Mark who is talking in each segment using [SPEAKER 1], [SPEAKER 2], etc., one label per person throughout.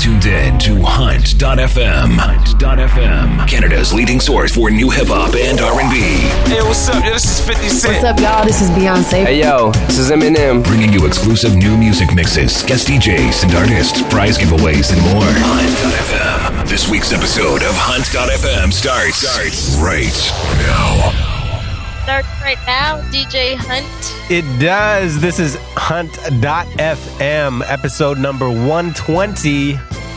[SPEAKER 1] tuned in to Hunt.fm. Hunt.fm, Canada's leading source for new hip hop and R&B.
[SPEAKER 2] Hey, what's up? Yo, this is 50 Cent.
[SPEAKER 3] What's up, y'all? This is Beyonce.
[SPEAKER 4] Hey yo, this is Eminem.
[SPEAKER 1] Bringing you exclusive new music mixes, guest DJs and artists, prize giveaways, and more. Hunt.fm. This week's episode of Hunt.fm starts, starts right now.
[SPEAKER 5] Start right now, DJ Hunt.
[SPEAKER 6] It does. This is Hunt.fm, episode number 120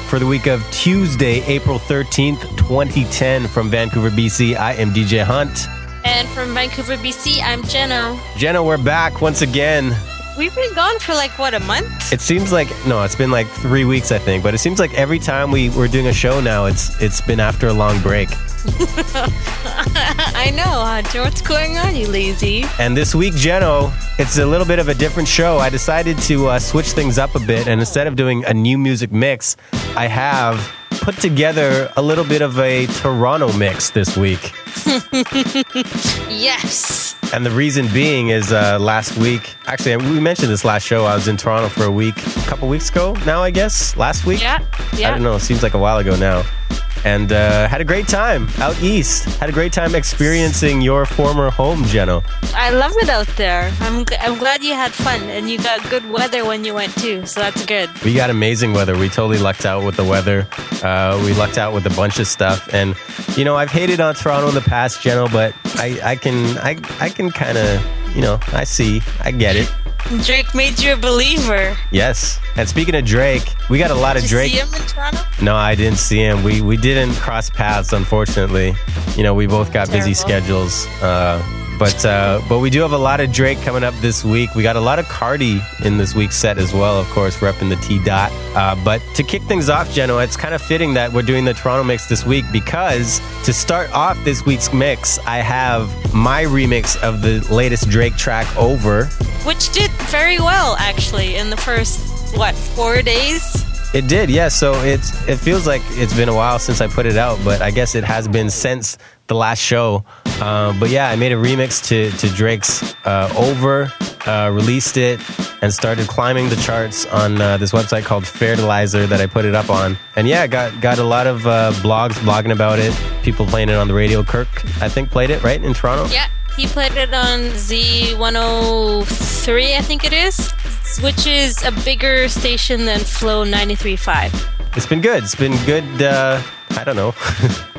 [SPEAKER 6] for the week of Tuesday, April 13th, 2010, from Vancouver, BC. I am DJ Hunt.
[SPEAKER 5] And from Vancouver, BC, I'm Jenna.
[SPEAKER 6] Jenna, we're back once again.
[SPEAKER 5] We've been gone for like, what, a month?
[SPEAKER 6] It seems like no, it's been like three weeks, I think. But it seems like every time we we're doing a show now, it's it's been after a long break.
[SPEAKER 5] I know, Hunter. What's going on, you lazy?
[SPEAKER 6] And this week, Jeno, it's a little bit of a different show. I decided to uh, switch things up a bit, and instead of doing a new music mix, I have put together a little bit of a Toronto mix this week.
[SPEAKER 5] Yes.
[SPEAKER 6] And the reason being is uh, last week, actually, we mentioned this last show. I was in Toronto for a week, a couple weeks ago now, I guess. Last week?
[SPEAKER 5] Yeah. yeah.
[SPEAKER 6] I don't know. It seems like a while ago now. And uh, had a great time out east. Had a great time experiencing your former home, Jeno.
[SPEAKER 5] I love it out there. I'm, I'm glad you had fun and you got good weather when you went too, so that's good.
[SPEAKER 6] We got amazing weather. We totally lucked out with the weather. Uh, we lucked out with a bunch of stuff. And you know, I've hated on Toronto in the past, Jeno, but I, I can I I can kind of you know I see I get it.
[SPEAKER 5] Drake made you a believer.
[SPEAKER 6] Yes. And speaking of Drake, we got a lot of
[SPEAKER 5] Did you
[SPEAKER 6] Drake.
[SPEAKER 5] see him in Toronto?
[SPEAKER 6] No, I didn't see him. We we didn't cross paths, unfortunately. You know, we both got busy schedules. Uh, but uh, but we do have a lot of Drake coming up this week. We got a lot of Cardi in this week's set as well, of course, repping the T dot. Uh, but to kick things off, Genoa, it's kind of fitting that we're doing the Toronto mix this week because to start off this week's mix, I have my remix of the latest Drake track "Over."
[SPEAKER 5] Which did very well, actually, in the first, what, four days?
[SPEAKER 6] It did, yeah. So it's it feels like it's been a while since I put it out, but I guess it has been since the last show. Uh, but yeah, I made a remix to to Drake's uh, "Over," uh, released it, and started climbing the charts on uh, this website called Fertilizer that I put it up on. And yeah, got got a lot of uh, blogs blogging about it. People playing it on the radio. Kirk, I think, played it right in Toronto.
[SPEAKER 5] Yeah, he played it on Z103, I think it is, which is a bigger station than Flow 93.5.
[SPEAKER 6] It's been good. It's been good. I don't know.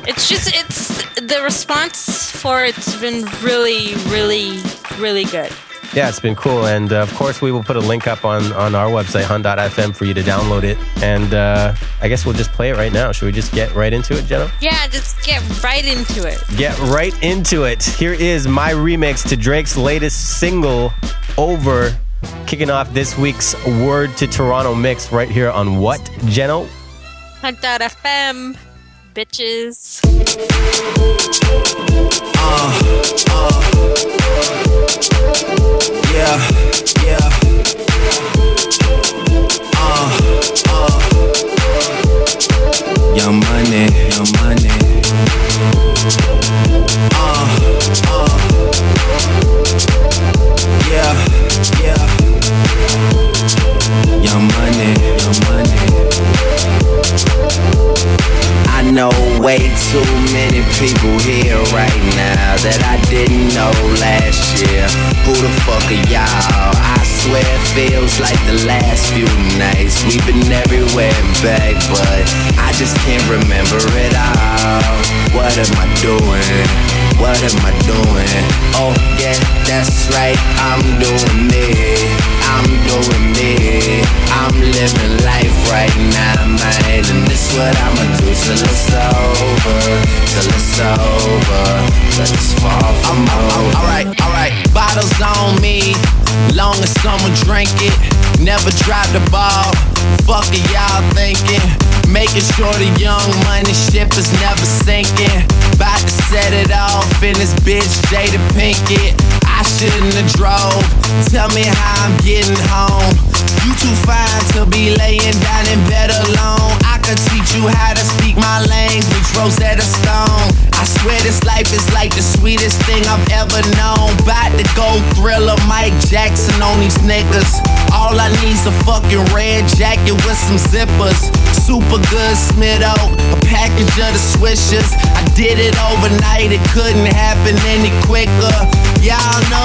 [SPEAKER 5] It's just, it's the response for it's been really, really, really good.
[SPEAKER 6] Yeah, it's been cool. And uh, of course, we will put a link up on, on our website, hunt.fm, for you to download it. And uh, I guess we'll just play it right now. Should we just get right into it, Jenna?
[SPEAKER 5] Yeah, just get right into it.
[SPEAKER 6] Get right into it. Here is my remix to Drake's latest single, Over, kicking off this week's Word to Toronto mix right here on What, Jeno?
[SPEAKER 5] Hunt.fm, bitches.
[SPEAKER 2] Yeah, yeah. Uh, uh. Young money, young money. Uh, uh. Yeah, yeah. Young money, young money. I know way too many people here right now that I didn't know last year. Who the fuck are y'all? I swear it feels like the last few nights. We've been everywhere and back, but I just can't remember it all. What am I doing? What am I doing? Oh, yeah, that's right. I'm doing me. I'm doing me. I'm living life right now, man. And this what I'ma do till it's over. Till it's over. It's far from over. Alright, alright. Bottles on me. Long as someone drink it. Never drop the ball. Fuck are y'all thinking? Making sure the young money ship is never sinking. About to set it off in this bitch Jada Pinkett. I shouldn't have drove. Tell me how I'm getting home. You too fine to be laying down in bed alone. I could teach you how to speak my language, Rosetta Stone. I swear this life is like the sweetest thing I've ever known. About to go thriller Mike Jackson on these niggas. All I need's a fucking red jacket with some zippers. Super good Smitto, a package of the swishers. I did it overnight, it couldn't happen any quicker. Y'all know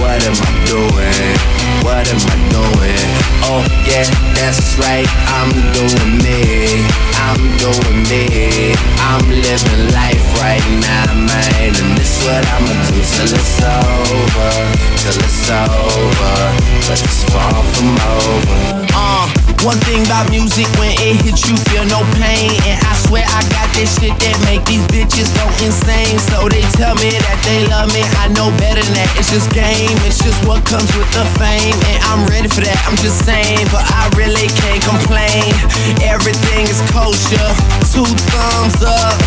[SPEAKER 2] What am I doing? What am I doing? Oh yeah, that's right. I'm doing me. I'm doing me. I'm living life right now, man. And this what I'ma do till it's over. Till it's over. But it's far from over. Uh. One thing about music, when it hits you, feel no pain. And I swear I got this shit that make these bitches go insane. So they tell me that they love me, I know better than that. It's just game, it's just what comes with the fame. And I'm ready for that, I'm just saying. But I really can't complain. Everything is kosher, two thumbs up,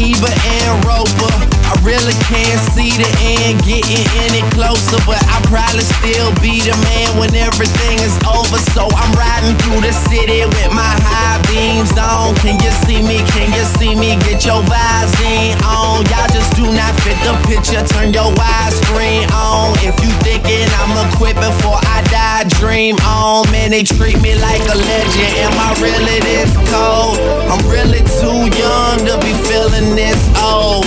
[SPEAKER 2] Ebert and Roeper. I really can't see the end getting any closer, but I probably still be the man when everything is over. So I'm riding through through the city with my high beams on. Can you see me? Can you see me? Get your Visine on. Y'all just do not fit the picture. Turn your widescreen on. If you thinking I'ma quit before I die, dream on. Man, they treat me like a legend. Am I really this cold? I'm really too young to be feeling this old.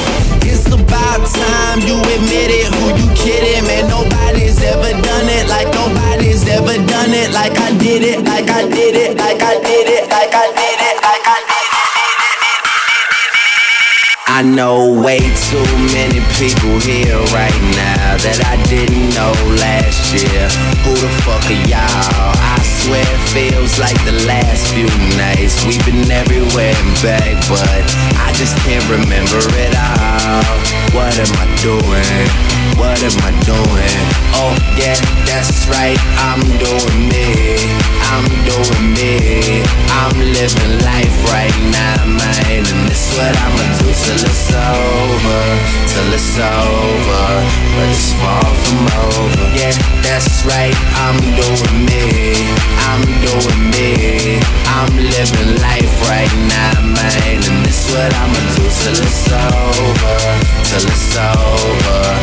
[SPEAKER 2] It's about time you admit it. Who you kidding, man? Nobody's ever done it like nobody's ever done it like I did it, like I did it, like I did it, like I did it, like I did it. I know way too many people here right now that I didn't know last year. Who the fuck are y'all? Swear it feels like the last few nights. We've been everywhere and back, but I just can't remember it all. What am I doing? What am I doing? Oh yeah, that's right. I'm doing me. I'm doing me. I'm living life right now, man, and this what I'ma do till it's over, till it's over, but it's far from over. Yeah, that's right. I'm doing me. I'm doing me. I'm living life right now, man, and this what I'ma do till it's over, till it's over,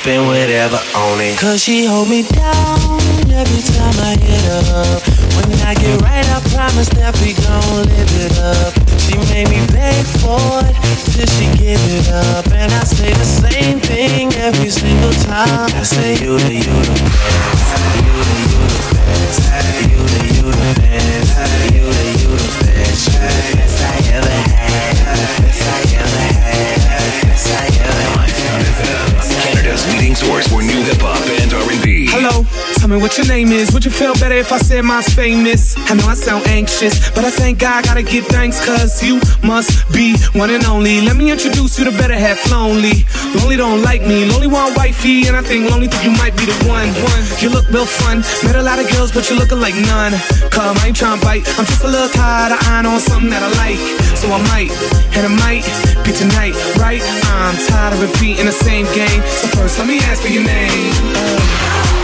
[SPEAKER 2] spend whatever on it. Cause she hold me down every time I hit up. When I get right, I promise that we gon' live it up. She made me beg for it till she give it up. And I say the same thing every single time. I say you the you the best. You the you the best. You the you the best. You the you the best. Best I ever had. Best I
[SPEAKER 1] leading source for new hip hop and R&B.
[SPEAKER 2] Hello tell
[SPEAKER 7] me what your name is. Would you feel better if I said mine's famous? I know I sound anxious, but I thank God I gotta give thanks, cause you must be one and only. Let me introduce you to better half lonely. Lonely don't like me, lonely want wifey, and I think lonely think you might be the one. One, you look real fun. Met a lot of girls, but you're looking like none. Come, I ain't trying to bite. I'm just a little tired of eyeing on something that I like. So I might, and it might be tonight, right? I'm tired of repeating the same game. So first, let me ask for your name. Uh,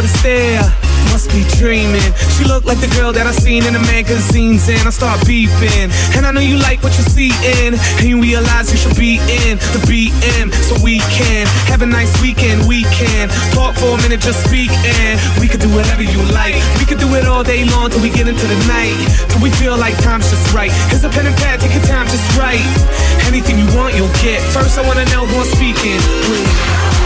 [SPEAKER 7] with a stare. Must be dreaming. She looked like the girl that I seen in the magazines and I start beeping. And I know you like what you see in. And you realize you should be in the BM so we can have a nice weekend. We can talk for a minute, just speak and we could do whatever you like. We could do it all day long till we get into the night. Till we feel like time's just right. Here's a pen and pad, take your time, just right. Anything you want, you'll get. First, I wanna know who I'm speaking. Please.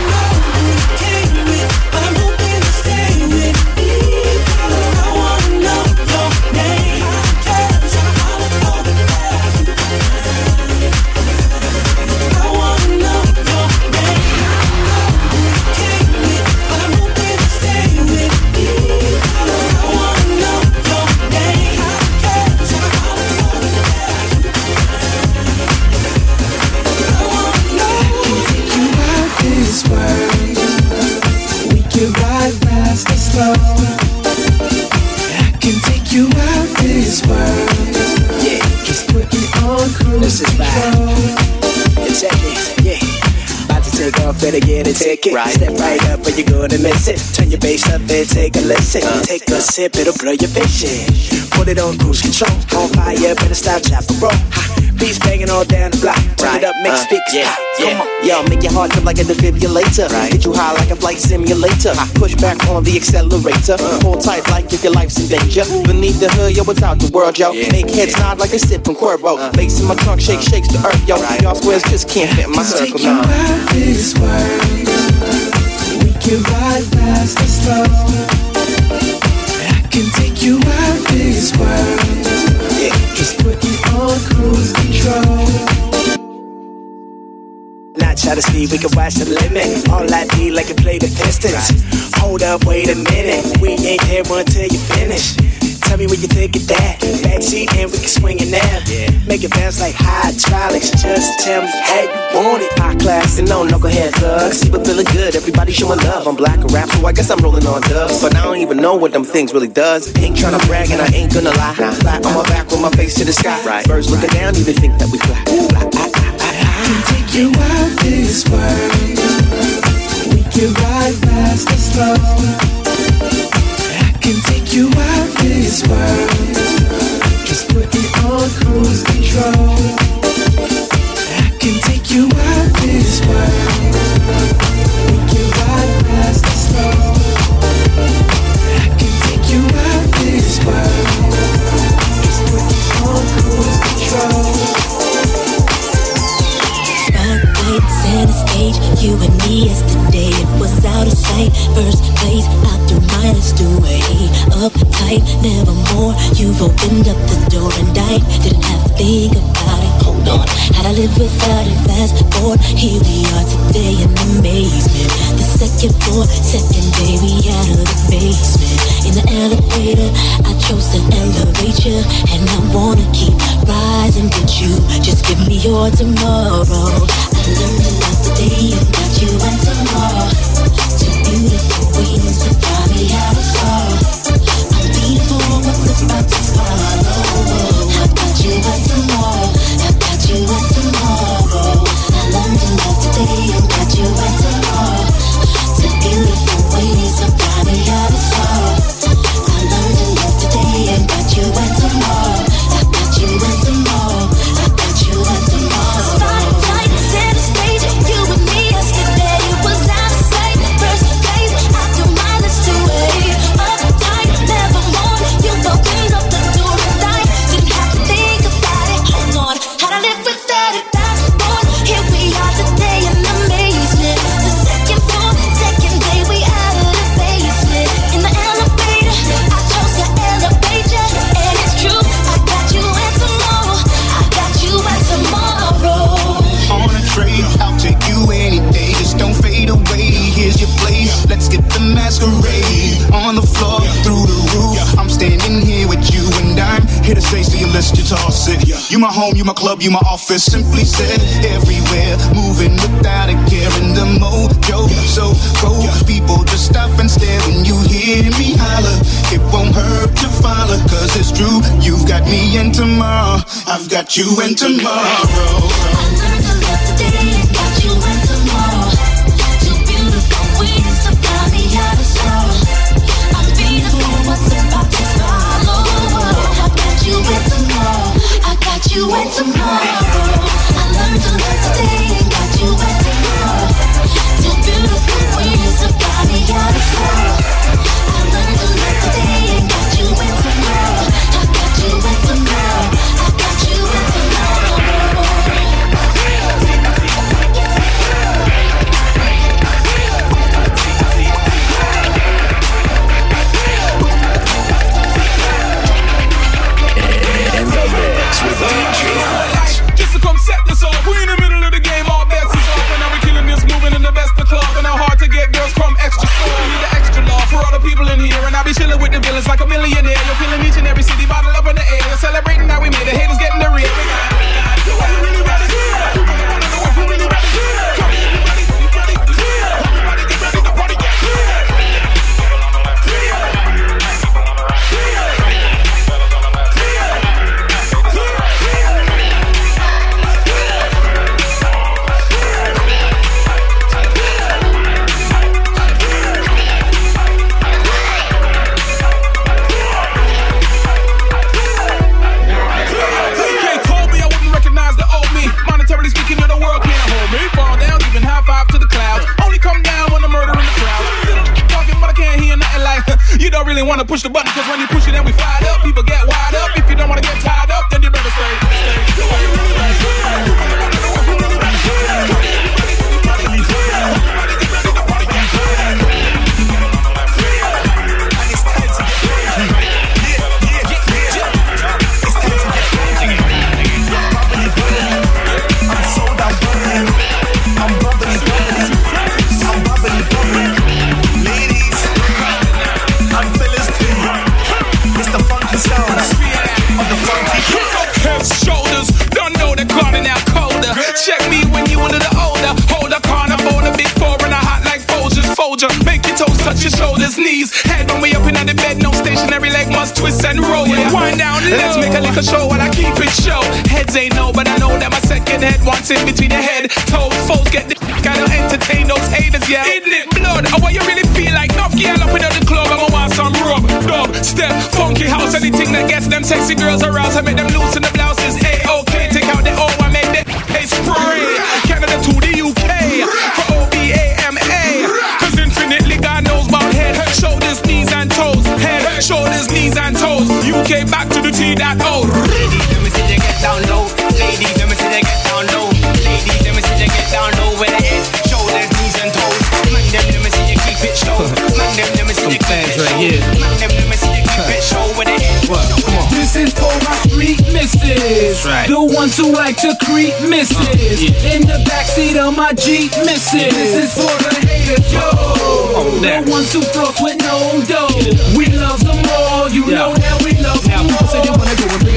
[SPEAKER 8] Ticket. Right. Step right up or you're gonna miss it. Turn your bass up and take a listen. Uh. Take a sip, it'll blow your vision. Put it on cruise control. On fire, better stop, chop and roll. Beats banging all down the block. Turn right. it up, make uh, speakers yeah, pop. Yeah. Come on. Yo, make your heart jump like a defibrillator. Right. Get you high like a flight simulator. I Push back on the accelerator. Uh. Hold tight like if your life's in danger. Beneath the hood, yo, it's out the world, yo. Yeah. Make heads nod like they sip from Cuervo. Uh. Bass in my trunk, shake, uh. shakes the earth, yo. Right. Y'all squares just can't fit my circle
[SPEAKER 9] now. This world. We can ride fast or slow. I can take you out this world. Just put me on cruise control.
[SPEAKER 8] Not try to speed, we can watch the limit. All I need, like a play the Pistons. Hold up, wait a minute. We ain't here until you finish. Tell me what you think of that. Backseat and we can swing it now. Yeah. Make it bounce like hydraulics. Just tell me how you want it. High class and no knucklehead thugs. See, but feeling good. Everybody showing love. I'm black and rap, so I guess I'm rolling on dubs. But I don't even know what them things really does. Ain't trying to brag and I ain't gonna lie. Nah. Flat on my back with my face to the sky. Right. Birds looking down, even think that we fly. fly. I, I, I,
[SPEAKER 9] I this world. We can ride fast slow can take you out this world. Just put me on cruise control. I can take you out this world.
[SPEAKER 10] Yesterday. It was out of sight, first place out the minus two way uptight, never more. You've opened up the door and I didn't have to think about it. Hold on, how to live without it? Fast forward, here we are today in amazement. The second floor, second day we out of the basement. In the elevator, I chose to elevate you, and I wanna keep rising with you. Just give me your tomorrow. I learned
[SPEAKER 11] Ain't no, but I know that my second head wants in between your head. Toes, foes get the gotta entertain those haters, yeah. Isn't it blood? Or what you really feel like? Enough girl up in the club, I'ma want some rub, dub, step, funky house, anything that gets them sexy girls aroused. I make them loose in the blouses. A okay, take out the O, I make the A spray. Canada to the UK for O B A M A. Cause infinitely God knows about head, shoulders, knees and toes. Head, shoulders, knees and toes. UK back to the T dot O.
[SPEAKER 12] Let me see you get down low. It show with the head.
[SPEAKER 11] This is for my street misses.
[SPEAKER 12] right.
[SPEAKER 11] The ones who like to creep misses. Uh, In the backseat of my Jeep misses. This is for the haters, yo.
[SPEAKER 12] there.
[SPEAKER 11] The ones who floss with no dough. We love them all. You
[SPEAKER 12] Yeah.
[SPEAKER 11] know that we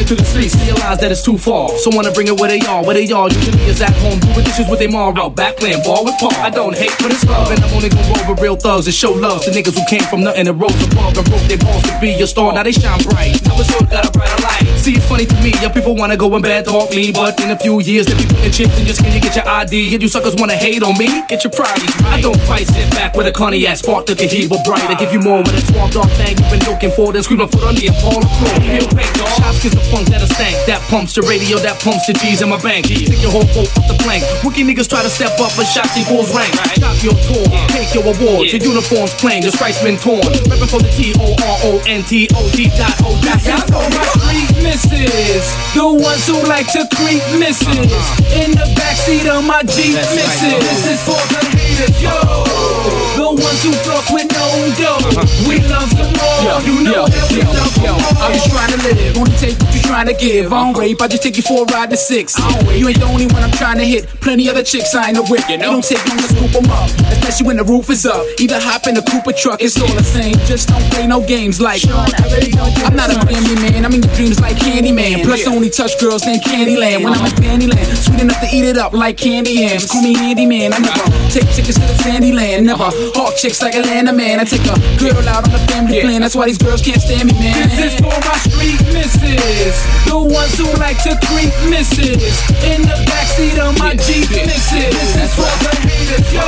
[SPEAKER 13] to the streets, realize that it's too far. So wanna bring it where they are, where they are. Usually is at home, doing dishes with their mom out, back playing ball with Paul. I don't hate, but it's love, and I'm only gonna roll with real thugs and show love to niggas who came from nothing and rose above and broke their balls to be a star. Now they shine bright. Now it's all got a brighter light. See, it's funny to me, young people wanna go and bad talk me, but in a few years they be putting chips in your skin. You get your ID, and you suckers wanna hate on me. Get your priorities right. I don't fight, sit back with a cognac spark to Cohiba bright. I give you more with a 12 dog thing you've been looking for. Then scream my foot under your ball of floor. Real fake dog. Shots kiss the that a stank. That pumps the radio, that pumps the G's in my bank. Take your whole boat off the plank. Rookie niggas try to step up, but shots equals rank. Stop your tour, uh. take your awards. Your uniforms plain, your stripes been torn. Reppin' for the T O R O N T O D dot O dot
[SPEAKER 11] for my street misses. The ones who like to creep misses. Uh-huh. In the backseat of my Jeep misses. This is for the haters, yo. The ones
[SPEAKER 14] who floss with no dough. Uh-huh. We love them all. you know that we love them all. I'm just trying to live. Only take what you're trying to give. I don't rape, I just take you for a ride to six. You ain't the only one I'm trying to hit. Plenty other chicks I ain't a whip. You know? don't take long to scoop them up. Especially when the roof is up. Either hop in a Cooper truck, it's all the same. Just don't play no games like. I'm not a family man. I'm in your dreams like Candyman. Plus, only touch girls named Candyland. When I'm at Candyland, sweet enough to eat it up like candy yams. Call me Handyman. I never uh-huh. take tickets to the Sandyland. Never hawk chicks like Atlanta man. I take a girl out on a family plan. That's why these girls can't stand me, man. This is for my street misses. The ones who like to creep misses. In the backseat of my Jeep misses. This is for the haters, yo.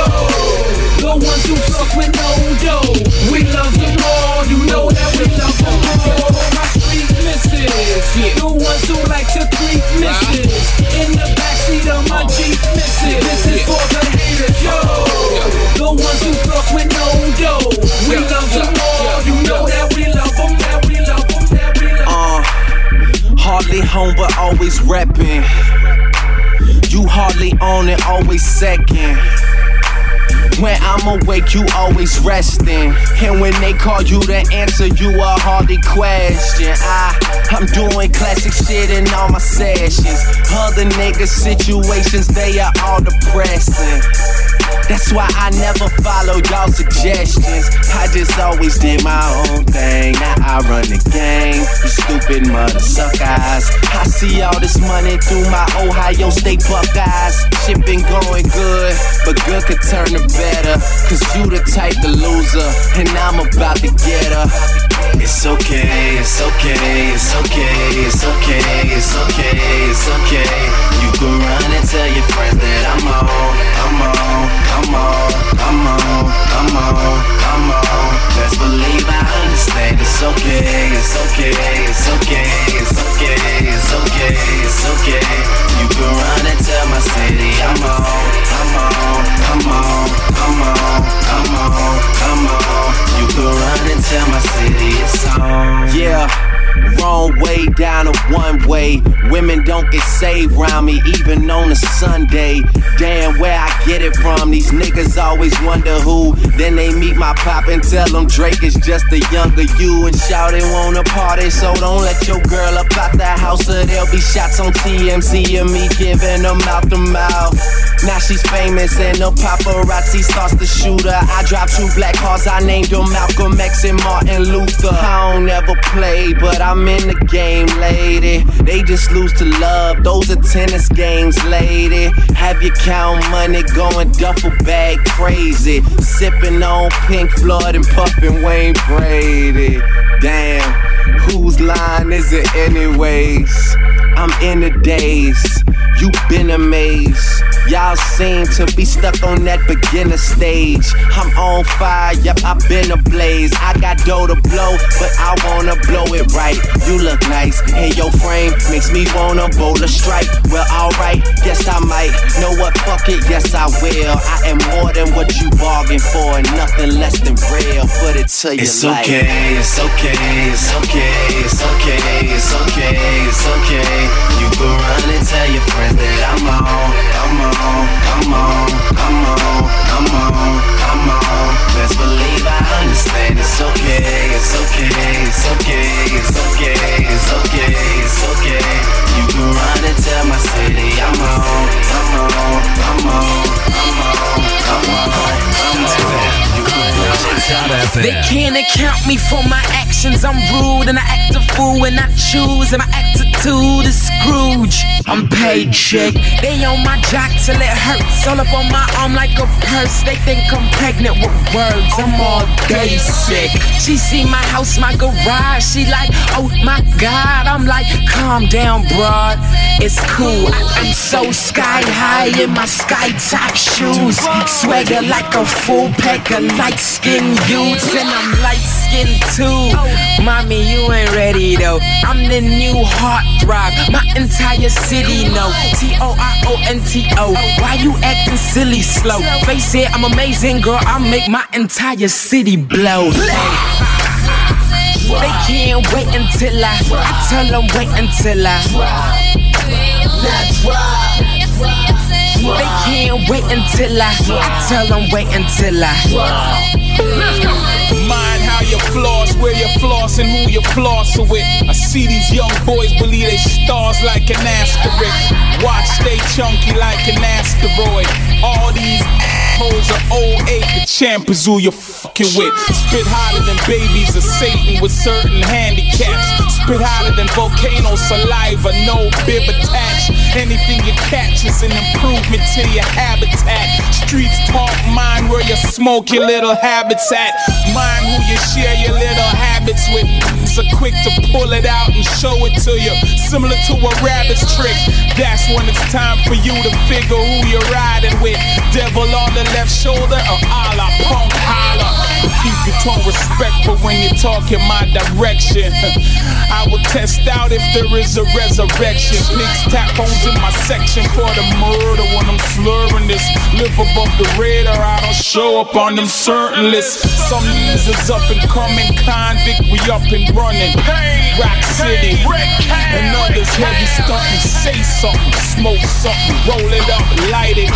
[SPEAKER 14] The ones who floss with no dough. We love them all. You know that we love them all. My street misses. The ones who like to creep misses. In the backseat of my oh. Jeep misses. This is for the haters, yo. With no dough. We love them all. You know that we love them. That we love them. That we love them.
[SPEAKER 2] Uh, hardly home but always reppin'. You hardly own it, always second. When I'm awake, you always resting. And when they call you to answer, you a hardly question. I, I'm doing classic shit in all my sessions. Other niggas' situations, they are all depressing. That's why I never follow y'all suggestions. I just always did my own thing. Now I run the game. You stupid mother suckers. I see all this money through my Ohio State Buckeyes. Shit been going good, but good could turn to better. Cause you the type to loser, and I'm about to get her. It's okay, it's okay, it's okay, it's okay, it's okay, it's okay. You can run and tell your friends that I'm on, I'm on, I'm on, I'm on, I'm on, I'm on. Best believe I understand. It's okay, it's okay, it's okay, don't get saved round me, even on a Sunday. Damn, where I get it from. These niggas always wonder who. Then they meet my pop and tell them Drake is just a younger you. And shout it wanna party, so don't let your girl up out the house, or there'll be shots on TMZ and me giving them out the mouth. Now she's famous and the paparazzi starts to shoot her. I drive two black cars, I named them Malcolm X and Martin Luther. I don't ever play, but I'm in the game, lady. They just lose to love, those are tennis games, lady. Have you count money going duffel bag crazy. Sipping on Pink Floyd and puffing Wayne Brady. Damn, whose line is it, anyways? I'm in the daze, you been amazed. Y'all seem to be stuck on that beginner stage. I'm on fire, yep, I've been ablaze. I got dough to blow, but I wanna blow it right. You look nice, and your frame makes me wanna bowl a strike. Well, alright, guess I might. Know what, fuck it, yes I will. I am more than what you bargained for, and nothing less than real. Put it to you
[SPEAKER 15] It's
[SPEAKER 2] like
[SPEAKER 15] okay, it's okay, it's okay, it's okay, it's okay, it's okay. You can run and tell your friends that I'm on, it's okay, it's okay, it's okay, it's okay, it's okay. You can run and tell my city I'm on, I'm on, I'm on, I'm on, I'm on, I'm on. And
[SPEAKER 16] They can't account me for my actions. I'm rude and I act a fool when I choose, and my attitude is Scrooge. I'm paid chick. They on my jock till it hurts. All up on my arm like a purse. They think I'm pregnant with words. I'm all basic. She see my house, my garage. She like, oh my god. I'm like, calm down, broad. It's cool. I'm so sky high in my sky top shoes. Swagger like a full pack of light skinned youths. And I'm light skinned too. Mommy, you ain't ready though. I'm the new heartthrob. My entire city know. T O R O N T O. Why you acting silly slow? Face it, I'm amazing, girl. I'll make my entire city blow. They can't wait until I. I tell them wait until I. They can't Wait until I, I tell them wait until I.
[SPEAKER 11] Mind how you floss, where you floss, and who you flossing with. I see these young boys believe they stars like an asterisk. Watch stay chunky like an asteroid. All these assholes are 08, the champ is who you fucking with. Spit hotter than babies of Satan with certain handicaps. Spit hotter than volcano saliva, no bib attached. Anything you catch is an improvement to your habitat. Streets talk, mind where you smoke your little habits at. Mind who you share your little habits with. So quick to pull it out and show it to you. Similar to a rabbit's trick. That's when it's time for you to figure who you're riding with. Devil on the left shoulder or Allah punk holler. Keep your tone respectful when you're talking my direction. I will test out if there is a resurrection. Pigs tap bones in my section for the murder when I'm slurring this. Live above the radar, I don't show up on them certain lists. Some niggas is up and coming, convict, we up and running. Rock City, and others heavy stunting. Say something, smoke something, roll it up, light it,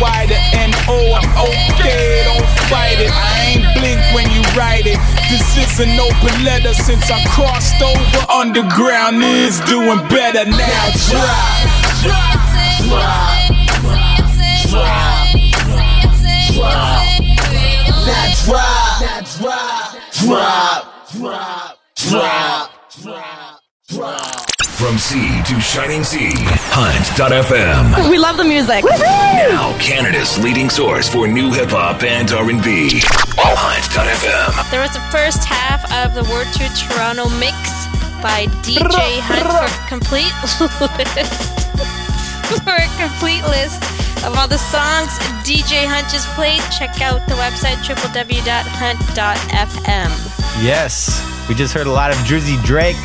[SPEAKER 11] why the N-O, I'm okay, don't fight it. I ain't blink when you write it. This is an open letter since I crossed over. Underground is doing better now. Drop, drop, drop, drop, drop. Drop, drop, drop, drop,
[SPEAKER 1] sea to shining sea, Hunt.fm.
[SPEAKER 17] We love the music.
[SPEAKER 1] Now Canada's leading source for new hip hop and R&B. Hunt.fm.
[SPEAKER 5] There was the first half of the Word to Toronto mix by DJ Hunt for complete list. for a complete list of all the songs DJ Hunt just played, check out the website www.hunt.fm.
[SPEAKER 6] Yes, we just heard a lot of Drizzy Drake,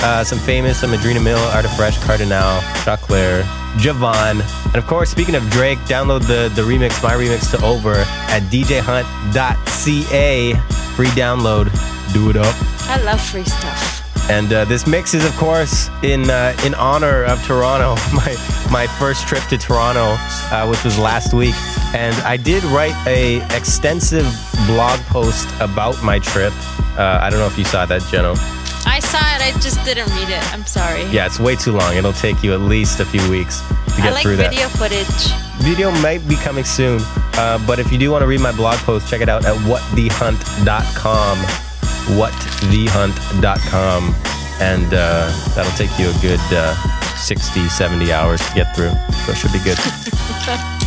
[SPEAKER 6] uh, some famous, some Andreena Mill, Arta Fresh, Cardinal, Choclair, Javon. And of course, speaking of Drake, download the, the remix, my remix to Over at djhunt.ca. Free download. Do it up.
[SPEAKER 5] I love free stuff.
[SPEAKER 6] And uh, this mix is, of course, in uh, in honor of Toronto. My my first trip to Toronto, uh, which was last week, and I did write a extensive blog post about my trip. Uh, I don't know if you saw that, Jeno.
[SPEAKER 5] I saw it, I just didn't read it. I'm sorry.
[SPEAKER 6] Yeah, it's way too long. It'll take you at least a few weeks to get
[SPEAKER 5] like
[SPEAKER 6] through that.
[SPEAKER 5] video footage.
[SPEAKER 6] Video might be coming soon, uh, but if you do want to read my blog post, check it out at whatthehunt.com. Whatthehunt.com. And uh, that'll take you a good uh, 60, 70 hours to get through. So it should be good.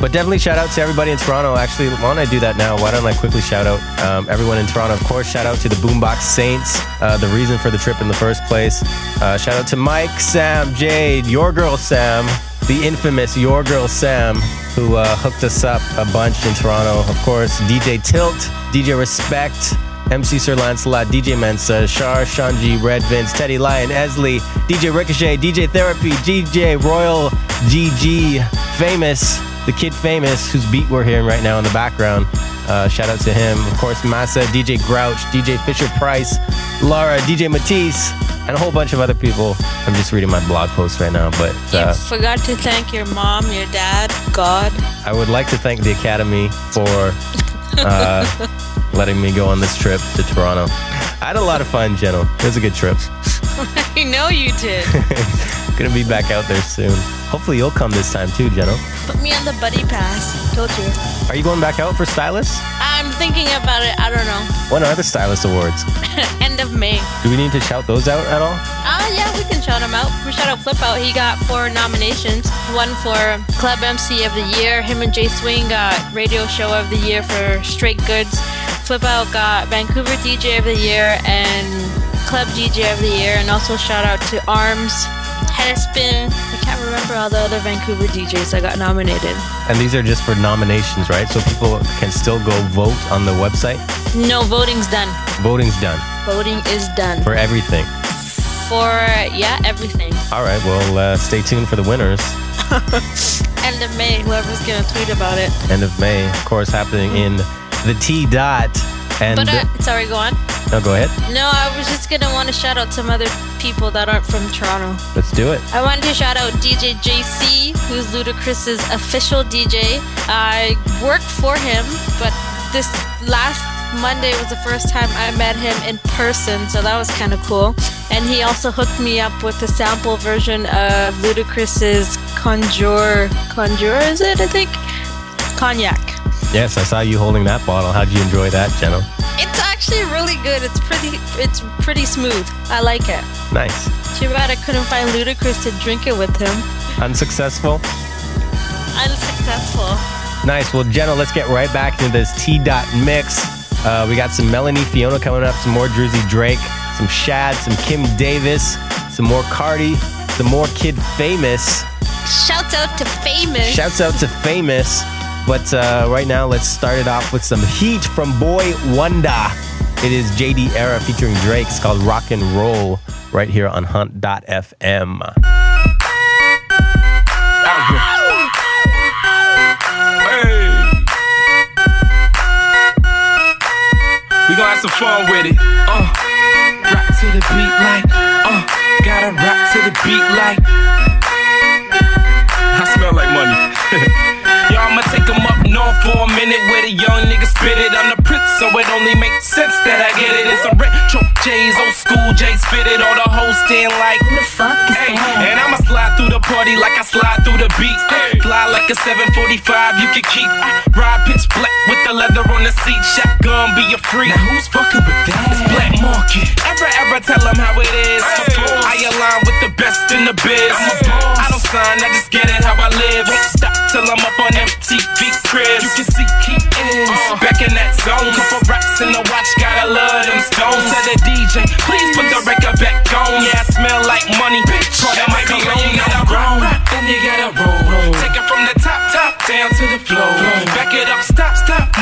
[SPEAKER 6] But definitely shout out to everybody in Toronto. Actually, why don't I do that now? Why don't I quickly shout out um, everyone in Toronto? Of course, shout out to the Boombox Saints, uh, the reason for the trip in the first place. Uh, shout out to Mike, Sam, Jade, your girl Sam, the infamous your girl Sam, who uh, hooked us up a bunch in Toronto. Of course, DJ Tilt, DJ Respect. MC Sir Lancelot, DJ Mensa, Shar, Shanji, Red Vince, Teddy Lion, Esley, DJ Ricochet, DJ Therapy, DJ Royal, GG, Famous, the kid Famous, whose beat we're hearing right now in the background. Uh, shout out to him. Of course, Massa, DJ Grouch, DJ Fisher Price, Laura, DJ Matisse, and a whole bunch of other people. I'm just reading my blog post right now, but uh,
[SPEAKER 5] Forgot to thank your mom, your dad, God.
[SPEAKER 6] I would like to thank the Academy for uh, letting me go on this trip to Toronto. I had a lot of fun, Jeno. It was a good trip.
[SPEAKER 5] I know you did.
[SPEAKER 6] Gonna be back out there soon. Hopefully you'll come this time too, Jeno.
[SPEAKER 5] Put me on the buddy pass. Told you.
[SPEAKER 6] Are you going back out for Stylus?
[SPEAKER 5] I'm thinking about it. I don't know.
[SPEAKER 6] When are the Stylus Awards?
[SPEAKER 5] End of May.
[SPEAKER 6] Do we need to shout those out at all?
[SPEAKER 5] Oh, yeah, we can shout him out. We shout out Flip Out. He got four nominations. One for Club MC of the Year. Him and Jay Swing got Radio Show of the Year for Straight Goods. Flip Out got Vancouver DJ of the Year and Club DJ of the Year. And also shout out to Arms, Headspin. I can't remember all the other Vancouver DJs that got nominated.
[SPEAKER 6] And these are just for nominations, right? So people can still go vote on the website.
[SPEAKER 5] No, voting's done.
[SPEAKER 6] Voting's done
[SPEAKER 5] Voting is done.
[SPEAKER 6] for everything.
[SPEAKER 5] For, yeah, everything.
[SPEAKER 6] All right, well, uh, stay tuned for the winners.
[SPEAKER 5] End of May, whoever's gonna tweet about it.
[SPEAKER 6] End of May, of course, happening in the T Dot And
[SPEAKER 5] but uh, sorry, go on.
[SPEAKER 6] no, go ahead.
[SPEAKER 5] No, I was just gonna want to shout out some other people that aren't from Toronto.
[SPEAKER 6] Let's do it.
[SPEAKER 5] I wanted to shout out DJ JC, who's Ludacris's official DJ. I worked for him, but this last Monday was the first time I met him in person, so that was kind of cool. And he also hooked me up with a sample version of Ludacris's Conjure. Conjure, is it? I think. Cognac.
[SPEAKER 6] Yes, I saw you holding that bottle. How'd you enjoy that, Jenno?
[SPEAKER 5] It's actually really good. It's pretty. It's pretty smooth. I like it.
[SPEAKER 6] Nice.
[SPEAKER 5] Too bad I couldn't find Ludacris to drink it with him.
[SPEAKER 6] Unsuccessful?
[SPEAKER 5] Unsuccessful.
[SPEAKER 6] Nice. Well, Jenna, let's get right back into this T dot mix. Uh, we got some Melanie Fiona coming up, some more Drizzy Drake, some Shad, some Kim Davis, some more Cardi, some more Kid Famous.
[SPEAKER 5] Shouts out to famous.
[SPEAKER 6] Shouts out to Famous. But uh, right now, let's start it off with some heat from Boy Wonder. It is JD Era featuring Drake. It's called Rock and Roll right here on Hunt.fm.
[SPEAKER 18] We gon' have some fun with it. Uh, rock to the beat like, uh, gotta rock to the beat like. I smell like money. Yo, I'ma take 'em up north for a minute where the young niggas spit it. I'm the prince, so it only makes sense that I get it. It's a retro J's, old school J's fitted. All the hoes stand like, the fuck is hey, And I'ma slide through the party like I slide through the beats. Fly like a 745, you can keep. Ride pitch black with the leather on the seat. Shotgun be a freak. Now who's fucking with that? It's black market. Ever, ever tell 'em how it is. I align with the best in the biz. I don't sign, I just get it how I live. Won't stop till I'm up on MTV cribs. You can see Keith uh. is back in that zone. Couple racks in the watch, gotta love them stones. Tell the DJ, please put the record back on. Yeah, I smell like money. Call that my cologne. You gotta roll, then you gotta roll, roll. Take it from the top, top down to the floor. Back it up, stop, stop,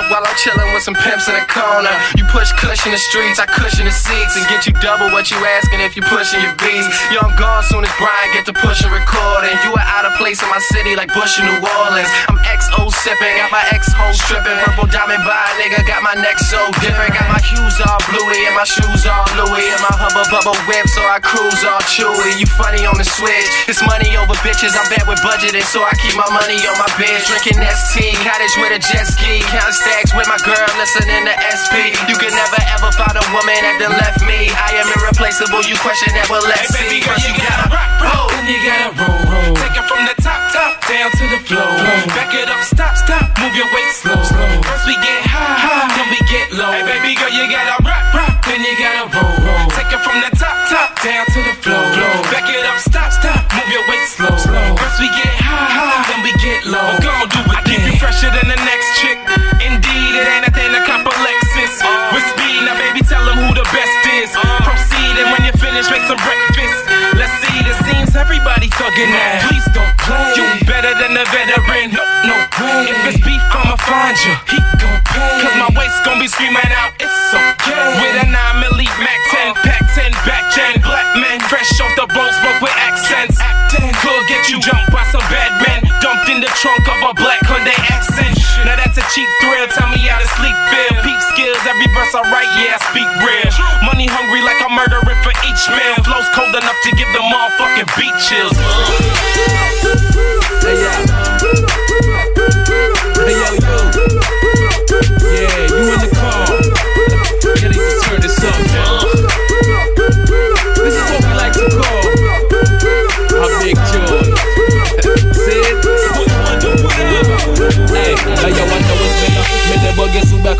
[SPEAKER 2] Yourself while I'm chilling with some pimps in the corner. You push cushion the streets, I cushion the seats and get you double what you asking if you pushing your beats. Yo, I'm gone soon as Brian get to pushing recording. You are out of place in my city like Bush in New Orleans. I'm XO sipping, got my ex hoe stripping. Purple diamond by nigga, got my neck so different. Got my hues all bluey and my shoes all Louis. And my hubba bubba whip, so I cruise all chewy. You funny on the switch. It's money over bitches, I'm bad with budgeting, so I keep my money on my bed. Drinking ST, cottage with a jet ski. Stacks with my girl, listening to SP. You can never ever find a woman that done left me. I am irreplaceable, you question that, well, let's
[SPEAKER 18] Hey, baby
[SPEAKER 2] see.
[SPEAKER 18] girl, you
[SPEAKER 2] you
[SPEAKER 18] gotta
[SPEAKER 2] gotta
[SPEAKER 18] rock,
[SPEAKER 2] roll.
[SPEAKER 18] then you gotta roll, roll. Take it from the top, top down to the floor. Back it up, stop, stop, move your weight slow. slow. First we get high, high, then we get low. Hey, baby girl, you gotta rock, rock, then you gotta roll, roll. Take it from the top, top down to the floor. Back it up, stop, stop, move your weight slow. slow. First we get high, high, then we get low. Go on, do it I keep you fresher than the next it ain't a thing to cop Lexus. With speed, now baby, tell them who the best is. Proceed, and when you finish, make some breakfast. Let's see, it seems everybody thugging now. Please don't play. You better than a veteran. No, no way. If it's beef, I'ma find you. He gon' pay. Cause my waist gon' be screaming out, it's okay. With a 9 milli Mac 10, pack 10, back gen, black man. Fresh off the boat, smoke with accents. Could get you jumped trunk of a black Hyundai accent. Now that's a cheap thrill, tell me how to sleep feel. Peep skills, every verse I write, yeah, I speak real. Money hungry like I'm murdering for each meal. Flows cold enough to give the motherfucking beat chills.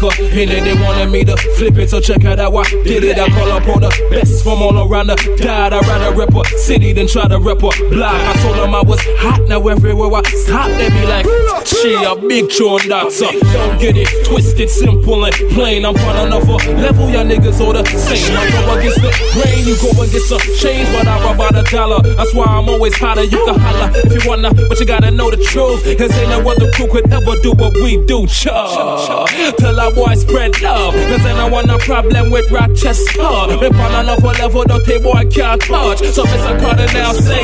[SPEAKER 18] Vodka. And then they wanted me to flip it, so check out how I did it. I call up on the best from all around the dot. I rather rep a city than try to rep a block. I told them I was hot, now everywhere I stop, they be like, she a big tune doctor. Don't get it twisted, simple and plain. I'm running off a level, y'all niggas all the same. I go against the grain, you go against some change, but I rob out a dollar. That's why I'm always hotter. You can holler if you wanna, but you gotta know the truth. Cause ain't no other crew could ever do what we do, cha. Till boys spread love. Cause ain't no one a problem with Rochester. They on another level, boy can't touch. So Mr. Carter now say,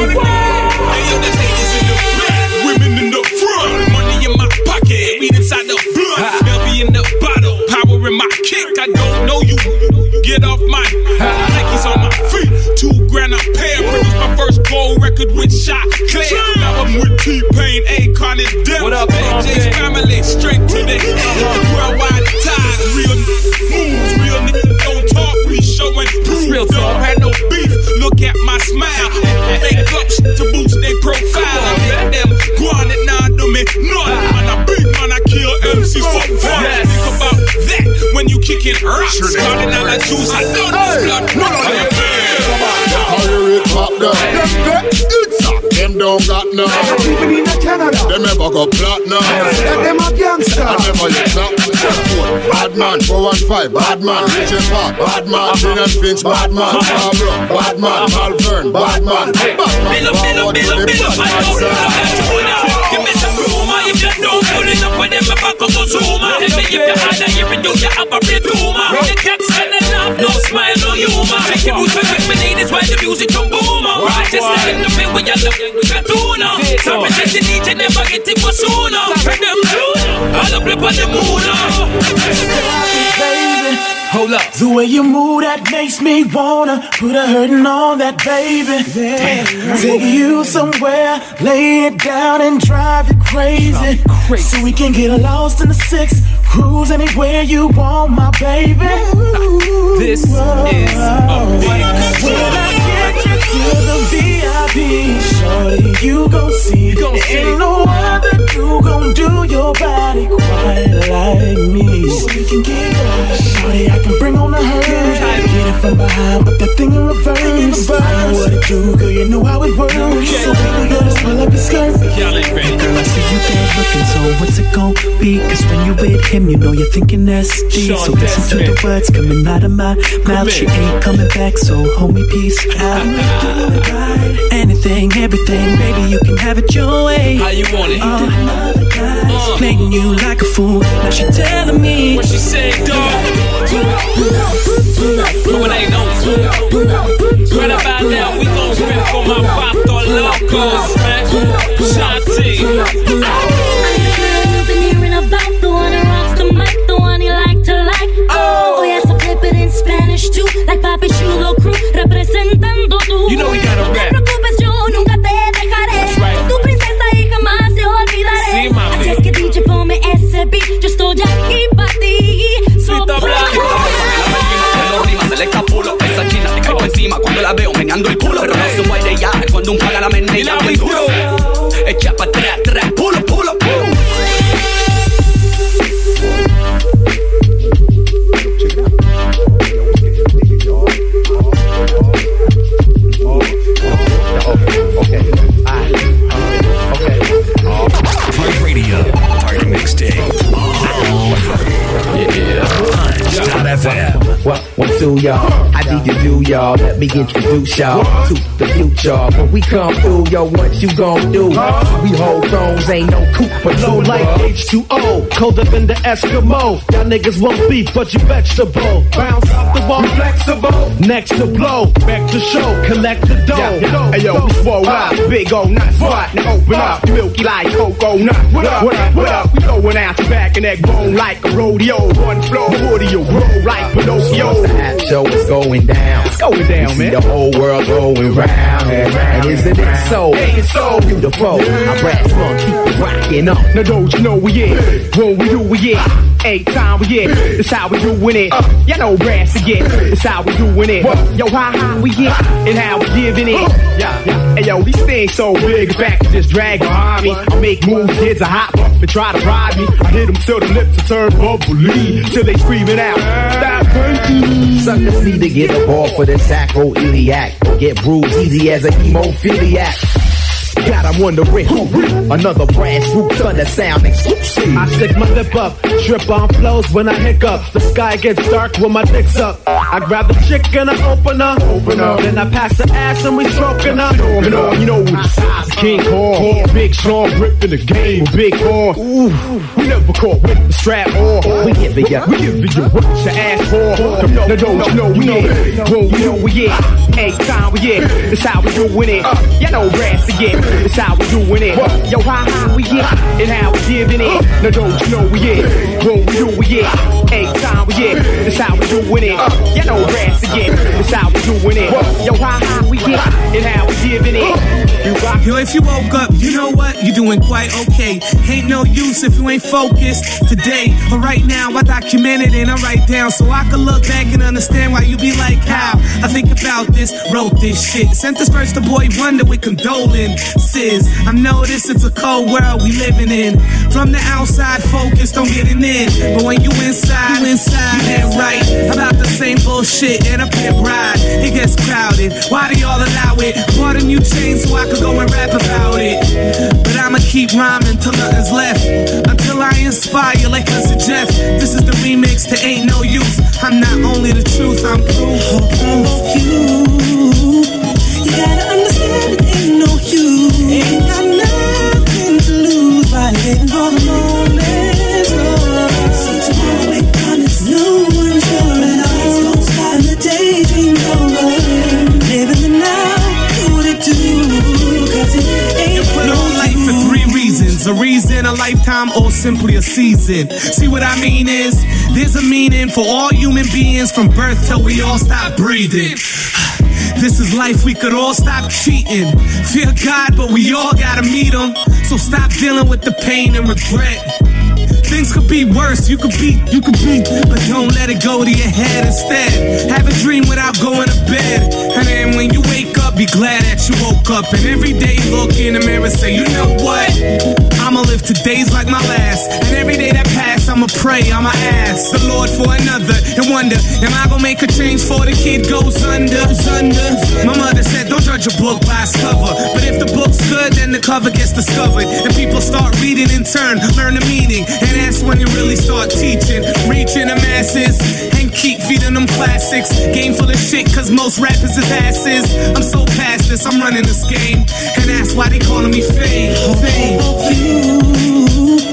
[SPEAKER 11] Women in the front, money in my pocket, weed inside the blunt, Belly in the bottle, power in my kick. I don't know you. Get off my Nikes on my feet, two grand a pair. Produced my first gold record with Shot Clear. Now I'm with T Pain, Akon, and Dem.
[SPEAKER 18] What up,
[SPEAKER 11] AJ's family, straight to the end. Uh-huh. Worldwide ties, real moves, real niggas don't talk. We showing proof.
[SPEAKER 18] real talk.
[SPEAKER 11] Had no beef. Look at my smile. Fake up to boost their profile. I make them on it now, do me none. Man, I big man, I kill MCs for fun. Think about that when you kicking rocks. Starting out like juice, I know this blood. No,
[SPEAKER 19] Carry it back there. Them get it's up. Them don't got none.
[SPEAKER 20] Even in Canada,
[SPEAKER 19] Them never go platinum.
[SPEAKER 20] that them a gangster.
[SPEAKER 19] I never yet stop. Bad man, 415, bad man, DJ Park, bad man, Gin and Finch, bad man, Pablo, bad man, Malvern, bad man, bad man, forward to the bad side.
[SPEAKER 21] Give me some rumor if you don't pull it up with them back up to zoomer. Tell me if you had a hearing, do you have a red tumor? The cats and the laugh, no smile, no humor. Make it roots for quick, me need is why the music don't boomer. Rochester in the field where you look at tuna. Sorry, said the DJ never get it for sooner. Turn them sooner. All up on the moon.
[SPEAKER 9] baby.
[SPEAKER 18] Hold up.
[SPEAKER 9] The way you move that makes me wanna put a hurtin' on that baby. Take you somewhere, lay it down and drive you crazy. So we can get lost in the six, cruise anywhere you want, my baby.
[SPEAKER 18] This is a big
[SPEAKER 9] You to the VIP, shorty, you gon' see.
[SPEAKER 18] gon' see.
[SPEAKER 9] Ain't no other you gon' do your body quite like me. So we can get right. Shorty, I can bring on the hurt. Get it from behind, put that thing in reverse. I know what to do, girl, you know how it works. So baby, girl, just pull up your skirt.
[SPEAKER 18] Y'all ain't ready.
[SPEAKER 22] Girl, I see you there looking, so what's it gon' be? Cause when you with him, you know you're thinking SD.
[SPEAKER 18] Sean
[SPEAKER 22] So listen to the words coming out of my mouth. She ain't coming back, so hold me peace out. Anything, everything, baby, you can have it your way.
[SPEAKER 18] How you want it?
[SPEAKER 22] Them other uh. playing you like a fool. Now she telling me
[SPEAKER 18] What she say, dog? When ain't no Right about now, we gon' rip for my Pato Locos, man. Shanti.
[SPEAKER 23] You
[SPEAKER 18] know we gotta
[SPEAKER 23] No te preocupes, yo nunca te dejaré.
[SPEAKER 18] Right.
[SPEAKER 23] Soy tu princesa y jamás te olvidaré.
[SPEAKER 18] Sí.
[SPEAKER 23] Así es que DJ, ponme ese beat, yo estoy aquí para ti. So
[SPEAKER 18] Sweet up,
[SPEAKER 23] pon-
[SPEAKER 13] Se le escapulo, esa china le caigo encima cuando la veo meneando el culo. Pero no se puede ya, es cuando un pana la menea
[SPEAKER 18] Y la
[SPEAKER 13] bien duro.
[SPEAKER 24] Y'all. Let me introduce y'all to the future. When we come through, yo, what you gon' do? We hold thrones, ain't no coop but
[SPEAKER 25] Low like H2O, colder than the Eskimo. Y'all niggas won't beef, but you vegetable. Bounce off flexible. Next to blow, back to show, collect the dough.
[SPEAKER 26] Hey yo, we swole up, big old nut spot. Now open up, milky like cocoa nut. What up, what up, what up? We throwing out your back and that bone like a rodeo. One floor, what do you roll like Pinocchio?
[SPEAKER 24] Show is going down. It's
[SPEAKER 26] going down,
[SPEAKER 24] See
[SPEAKER 26] man.
[SPEAKER 24] the whole world going round. And round. And isn't it so?
[SPEAKER 26] It's so
[SPEAKER 24] beautiful. I brass one, keep it rocking up.
[SPEAKER 26] Now don't you know we in? When we do we in? Ah. Eight time we get, it's how we doing it. You know brass again, it's how we doing it. Yo, how high we get and how we giving it. Yeah, yeah. Hey yo, these things so big, back fact, just drag behind me. I make moves, kids a hop up and try to ride me. I hit them till the lips are turned bubbly, till they screaming out. Stop.
[SPEAKER 24] Suckers need to get a ball for the sacro iliac. Get bruised easy as a hemophiliac. God, I'm wondering who another root thunder sounding.
[SPEAKER 27] I stick my lip up, trip on flows when I hiccup. The sky gets dark when my dick's up. I grab the chick and I open up. Open up. Then I pass the ass and we stroking up.
[SPEAKER 26] You know, you know, it's King Kong, big strong grip in the game, big horn. Ooh, we never caught with the strap on.
[SPEAKER 24] We giving ya,
[SPEAKER 26] we giving you what you ask for. No, no, no, no, we ain't. Whoa, we know we ain't. Ain't time we get. It's how we doing it. You know, brass again. It's how we doing it. Yo, how high we get and how we giving it. No, don't you know we get? Whoa, we do we get. Ain't time we get. It's how we doing it. You know, brass again. It's how we doing it. Yo, how high we get and how we giving it.
[SPEAKER 7] Yo, if you woke up, you know what? You're doing quite okay. Ain't no use if you ain't focused today or right now. I document it and I write down so I can look back and understand why you be like how. I think about this, wrote this shit. Sent this first to Boy Wonder with condolences. I know this it's a cold world we living in. From the outside, focused on getting in. But when you inside, you inside, you right. About the same bullshit and a pimp ride. It gets crowded. Why do y'all allow it? Bought a new chain so I could go and rap about it. But I'ma keep rhyming till nothing's left. Until I inspire like Cousin Jeff. This is the remix to Ain't No Use. I'm not only the truth, I'm proof.
[SPEAKER 9] You, you gotta understand it ain't no you. Ain't got nothing to lose by living for the moment.
[SPEAKER 7] A reason, a lifetime, or simply a season. See what I mean is there's a meaning for all human beings from birth till we all stop breathing. This is life, we could all stop cheating. Fear God, but we all gotta meet Him. So stop dealing with the pain and regret. Things could be worse, you could be, you could be, but don't let it go to your head instead. Have a dream without going to bed. And then when you wake up, be glad that you woke up. And every day look in the mirror say, you know what? I'ma live today's like my last. And every day that I'ma pray, I'ma ask the Lord for another and wonder, am I gonna make a change for the kid goes under? Under. My mother said, don't judge a book by its cover. But if the book's good, then the cover gets discovered. And people start reading in turn, learn the meaning. And that's when you really start teaching, reaching the masses, and keep feeding them classics. Game full of shit, cause most rappers is asses. I'm so past this, I'm running this game. And that's why they calling me Fame. Fame.
[SPEAKER 9] You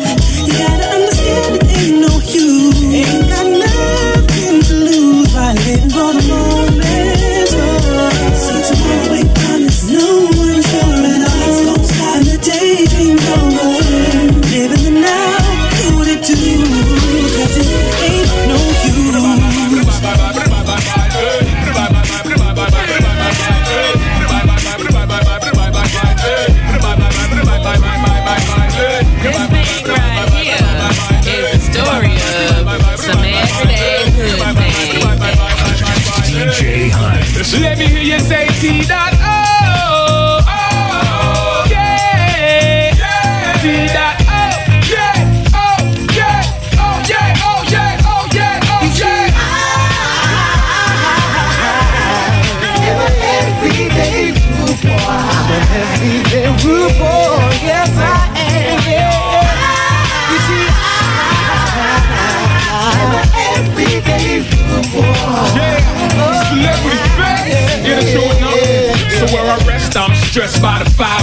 [SPEAKER 11] say stressed by the 5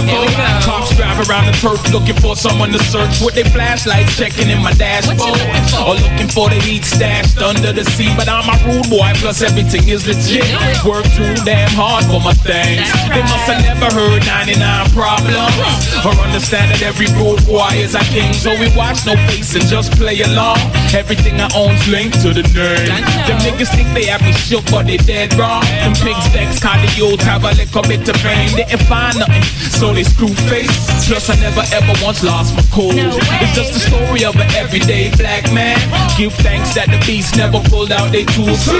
[SPEAKER 11] Cops drive around the turf looking for someone to search with their flashlights, checking in my dashboard. Or looking for the heat stashed under the seat. But I'm a rude boy, plus everything is legit. Work too damn hard for my things. They must have never heard 99 problems. Or understand that every rude boy is a king. So we watch no face and just play along. Everything I own's linked to the name. Them niggas think they have me shook, but they dead wrong. Them pigs the youth have a little bit of fame. Didn't find nothing, so they screw face.
[SPEAKER 23] Plus, I never ever once lost my cool. it's just the story of an everyday black man. Give thanks that the beast never pulled out their tools.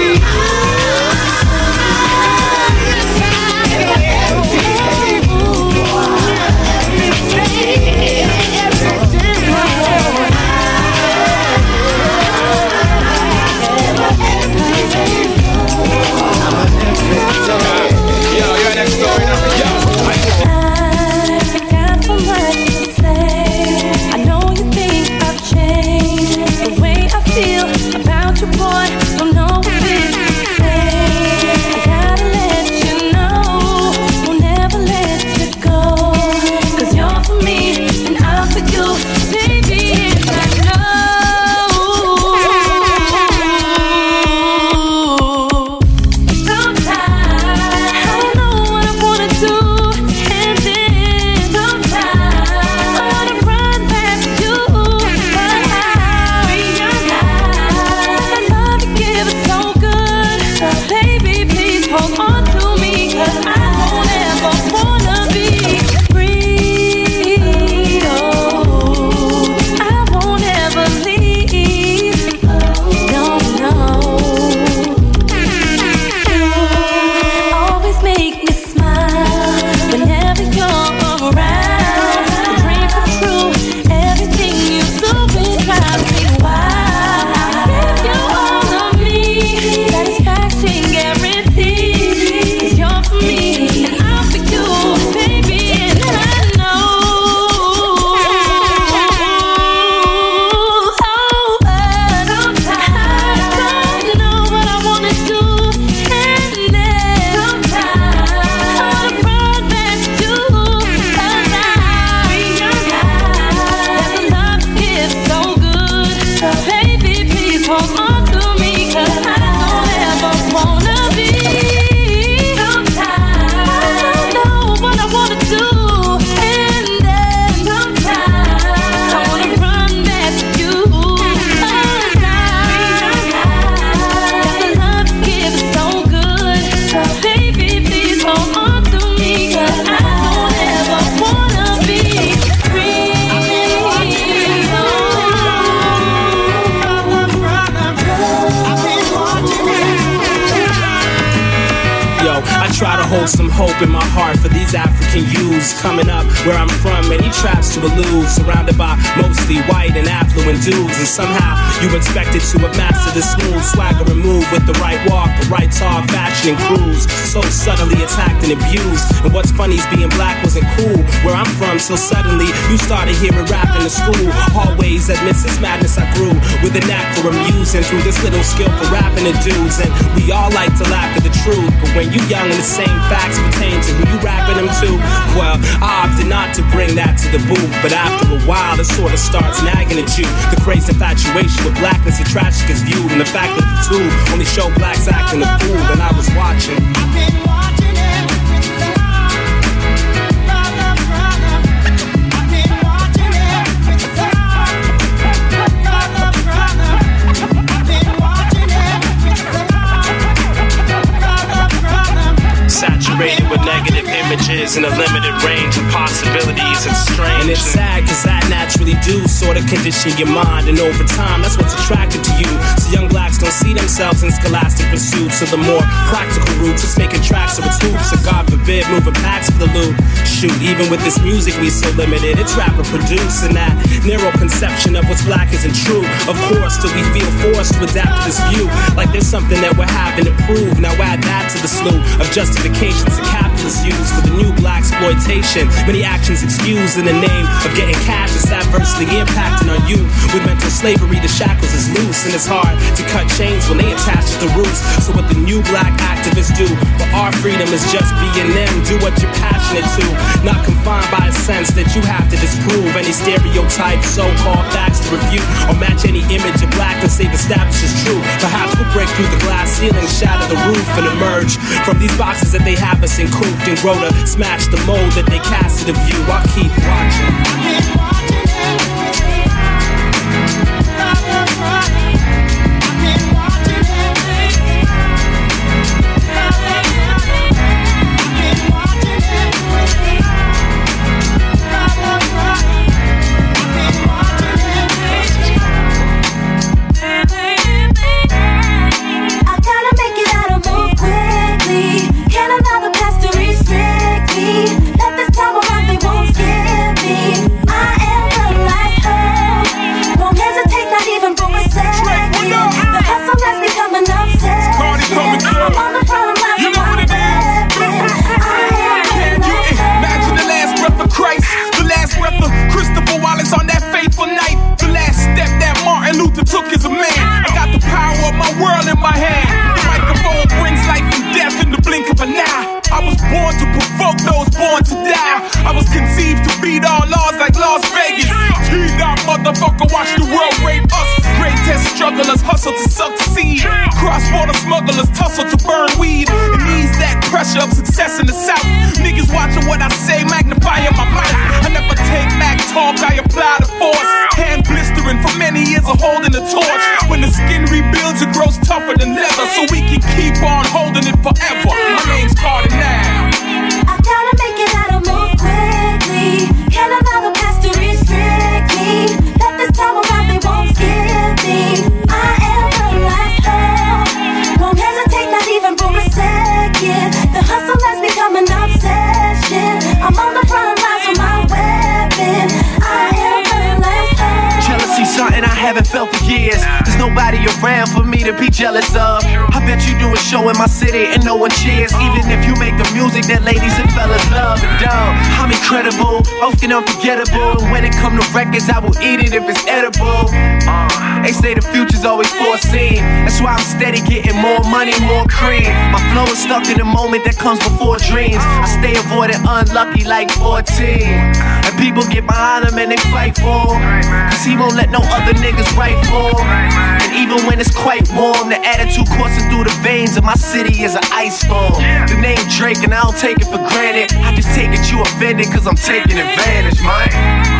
[SPEAKER 18] Somehow. You expected to have the smooth swagger and move with the right walk, the right talk, fashion and cruise. So subtly attacked and abused. And what's funny is being black wasn't cool where I'm from. So suddenly you started hearing rap in the school hallways. Amidst this madness, I grew with a knack for amusing through this little skill for rapping to dudes. And we all like to laugh at the truth, but when you young and the same facts pertain to who you rapping them to, well, I opted not to bring that to the booth. But after a while, it sort of starts nagging at you. The crazy infatuation with blackness and tragic is viewed, and the fact that the two only show blacks acting a fool. And I was watching. Saturated with negative images and a limited range of possibilities. It's strange. And it's sad because that naturally do sort of condition your mind. And over time, that's what's attracted to you. So young blacks don't see themselves in scholastic pursuits. So the more practical routes, just making tracks of its hoops. So God forbid, moving packs for the loot. Shoot, even with this music, we so limited. It's rapper produced, and that narrow conception of what's black isn't true. Of course, till we feel forced to adapt to this view. Like there's something that we're having to prove. Now add that to the slew of justifications to that capitalists use for the new black exploitation. Many actions excused in the name of getting cash is adversely impacting on you. With mental slavery, the shackles is loose, and it's hard to cut chains when they attach to the roots. So what the new black activists do for our freedom is just being them. Do what you're passionate to, not confined by a sense that you have to disprove any stereotype, so-called facts to refute or match any image of blackness they've established as true. Perhaps we'll break through the glass ceiling, shatter the roof, and emerge from these boxes that they have us in cooped and grow to smash the mold that they cast to the view. I'll keep watching.
[SPEAKER 11] Motherfucker, watch the world rape us. Greatest strugglers hustle to succeed. Cross border smugglers tussle to burn weed. It needs that pressure of success in the south. Niggas watching what I say, magnifying my mouth. I never take back talk, I apply the force. Hand blistering for many years of holding the torch. When the skin rebuilds, it grows tougher than leather. So we can keep on holding it forever. My name's Carter now.
[SPEAKER 2] Nobody around for me to be jealous of. I bet you do a show in my city and no one cheers. Even if you make the music that ladies and fellas love. Dumb, I'm incredible, often unforgettable. And when it come to records, I will eat it if it's edible. Uh, they say the future's always foreseen. That's why I'm steady getting more money, more cream. My flow is stuck in the moment that comes before dreams. I stay avoided unlucky like 14. And people get behind him and they fight for him. Cause he won't let no other niggas fight for him. And even when it's quite warm, the attitude coursing through the veins of my city is an ice storm. The name Drake, and I don't take it for granted. I just take it you offended, cause I'm taking advantage, man.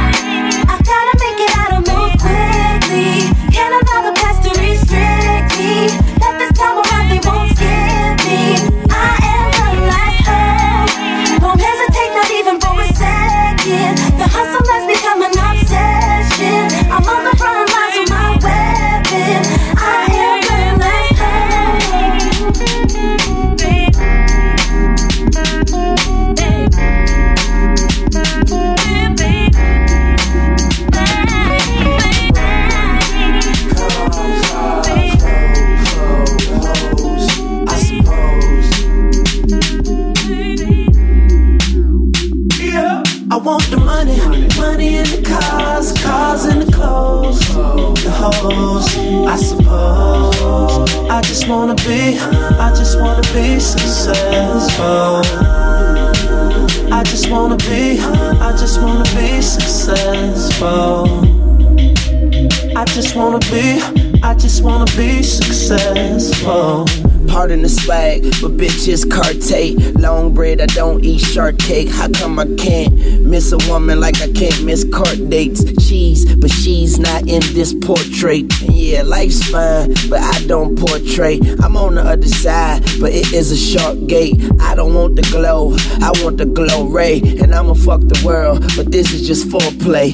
[SPEAKER 28] I
[SPEAKER 29] just wanna be successful.
[SPEAKER 30] Pardon the swag, but bitches Cartier. Long bread, I don't eat shark cake. How come I can't miss a woman like I can't miss court dates? Cheese, but she's not in this portrait. Yeah, life's fine, but I don't portray. I'm on the other side, but it is a short gate. I don't want the glow, I want the glow ray. And I'ma fuck the world, but this is just foreplay.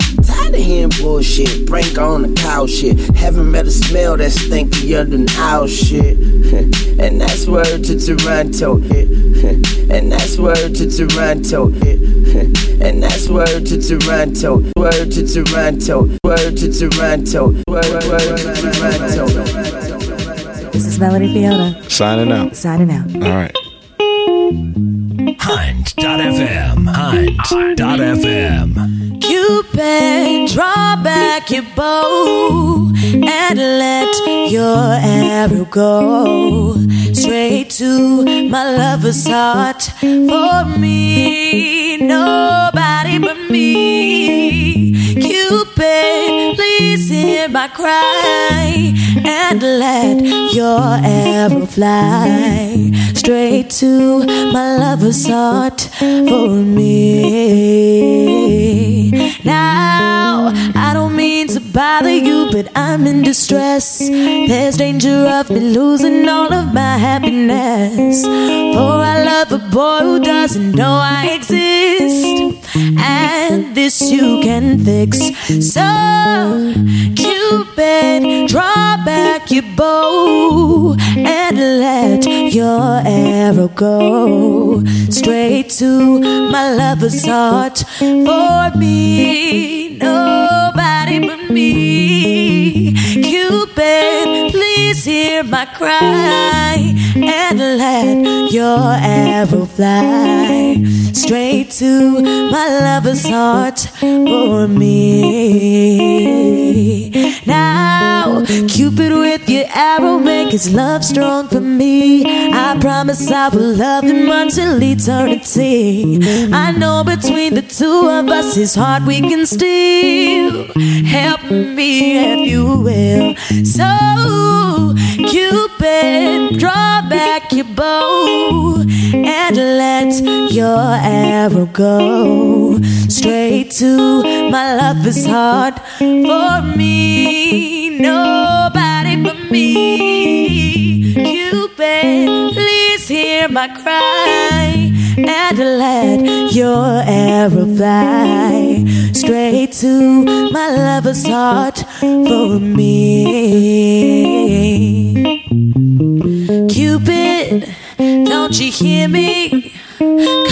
[SPEAKER 30] Tired of hearing bullshit, brink on the cow shit. Haven't met a smell that's stinkier than our shit. And that's word to Toronto. And that's word to Toronto. And that's word to Toronto. Word to Toronto. Word to Toronto. Word, word to Toronto.
[SPEAKER 31] This is Melanie Fiona.
[SPEAKER 32] Signing out.
[SPEAKER 31] Signing out.
[SPEAKER 32] All right.
[SPEAKER 1] Hunt.fm. Hunt.fm.
[SPEAKER 33] Cupid, draw back your bow and let your arrow go straight to my lover's heart. For me, nobody but me. Cupid, please hear my cry and let your arrow fly straight to my lover's heart. For me. Now, bother you, but I'm in distress. There's danger of me losing all of my happiness. For I love a boy who doesn't know I exist. And this you can fix. So, Cupid, draw back your bow and let your arrow go straight to my lover's heart. For me, nobody but me. Hear my cry and let your arrow fly straight to my lover's heart. For me. Now, Cupid, with your arrow, make his love strong for me. I promise I will love him until eternity. I know between the two of us, his heart we can steal. Help me if you will. So, Cupid, draw back your bow and let your arrow go straight to my lover's heart. For me, nobody but me. Cupid, please hear my cry and let your arrow fly straight to my lover's heart for me. Cupid, don't you hear me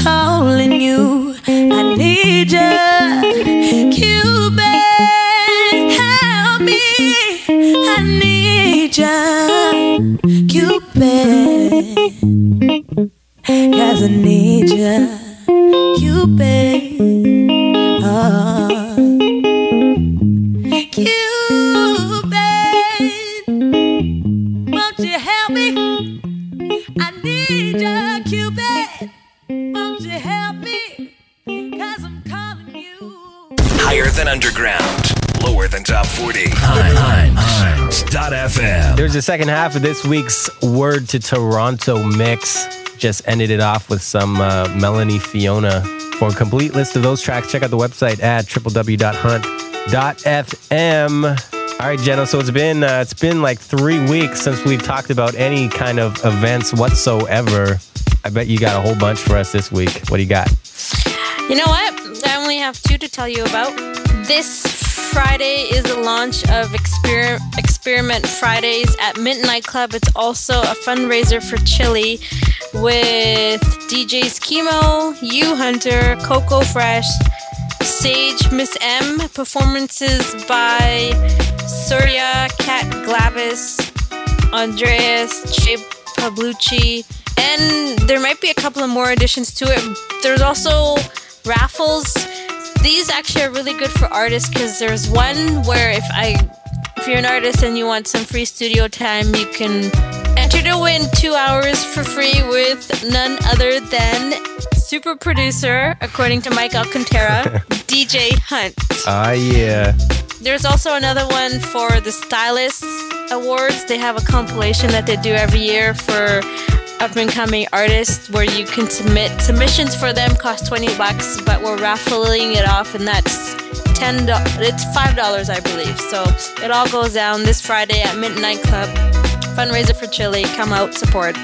[SPEAKER 33] calling you? I need ya. Cupid, help me. I need ya. Cupid. Cause I need
[SPEAKER 6] second half of this week's Word to Toronto mix. Just ended it off with some uh, Melanie Fiona. For a complete list of those tracks, check out the website at www.hunt.fm. All right, Jenno. So it's been uh, it's been like three weeks since we've talked about any kind of events whatsoever. I bet you got a whole bunch for us this week. What do you got?
[SPEAKER 5] You know what? I only have two to tell you about. This Friday is the launch of Exper- Experiment Fridays at Midnight Club. It's also a fundraiser for Chile with DJs Chemo, You Hunter, Coco Fresh, Sage, Miss M, performances by Surya, Kat Glavis, Andreas, Che Pablucci, and there might be a couple of more additions to it. There's also raffles. These actually are really good for artists because there's one where if I if you're an artist and you want some free studio time, you can enter to win two hours for free with none other than super producer, according to Mike Alcantara, DJ Hunt.
[SPEAKER 6] Ah, yeah.
[SPEAKER 5] There's also another one for the Stylus Awards. They have a compilation that they do every year for up and coming artists where you can submit submissions for them cost 20 bucks but we're raffling it off and that's 10 it's five dollars i believe so it all goes down this friday at midnight club fundraiser for Chile come out support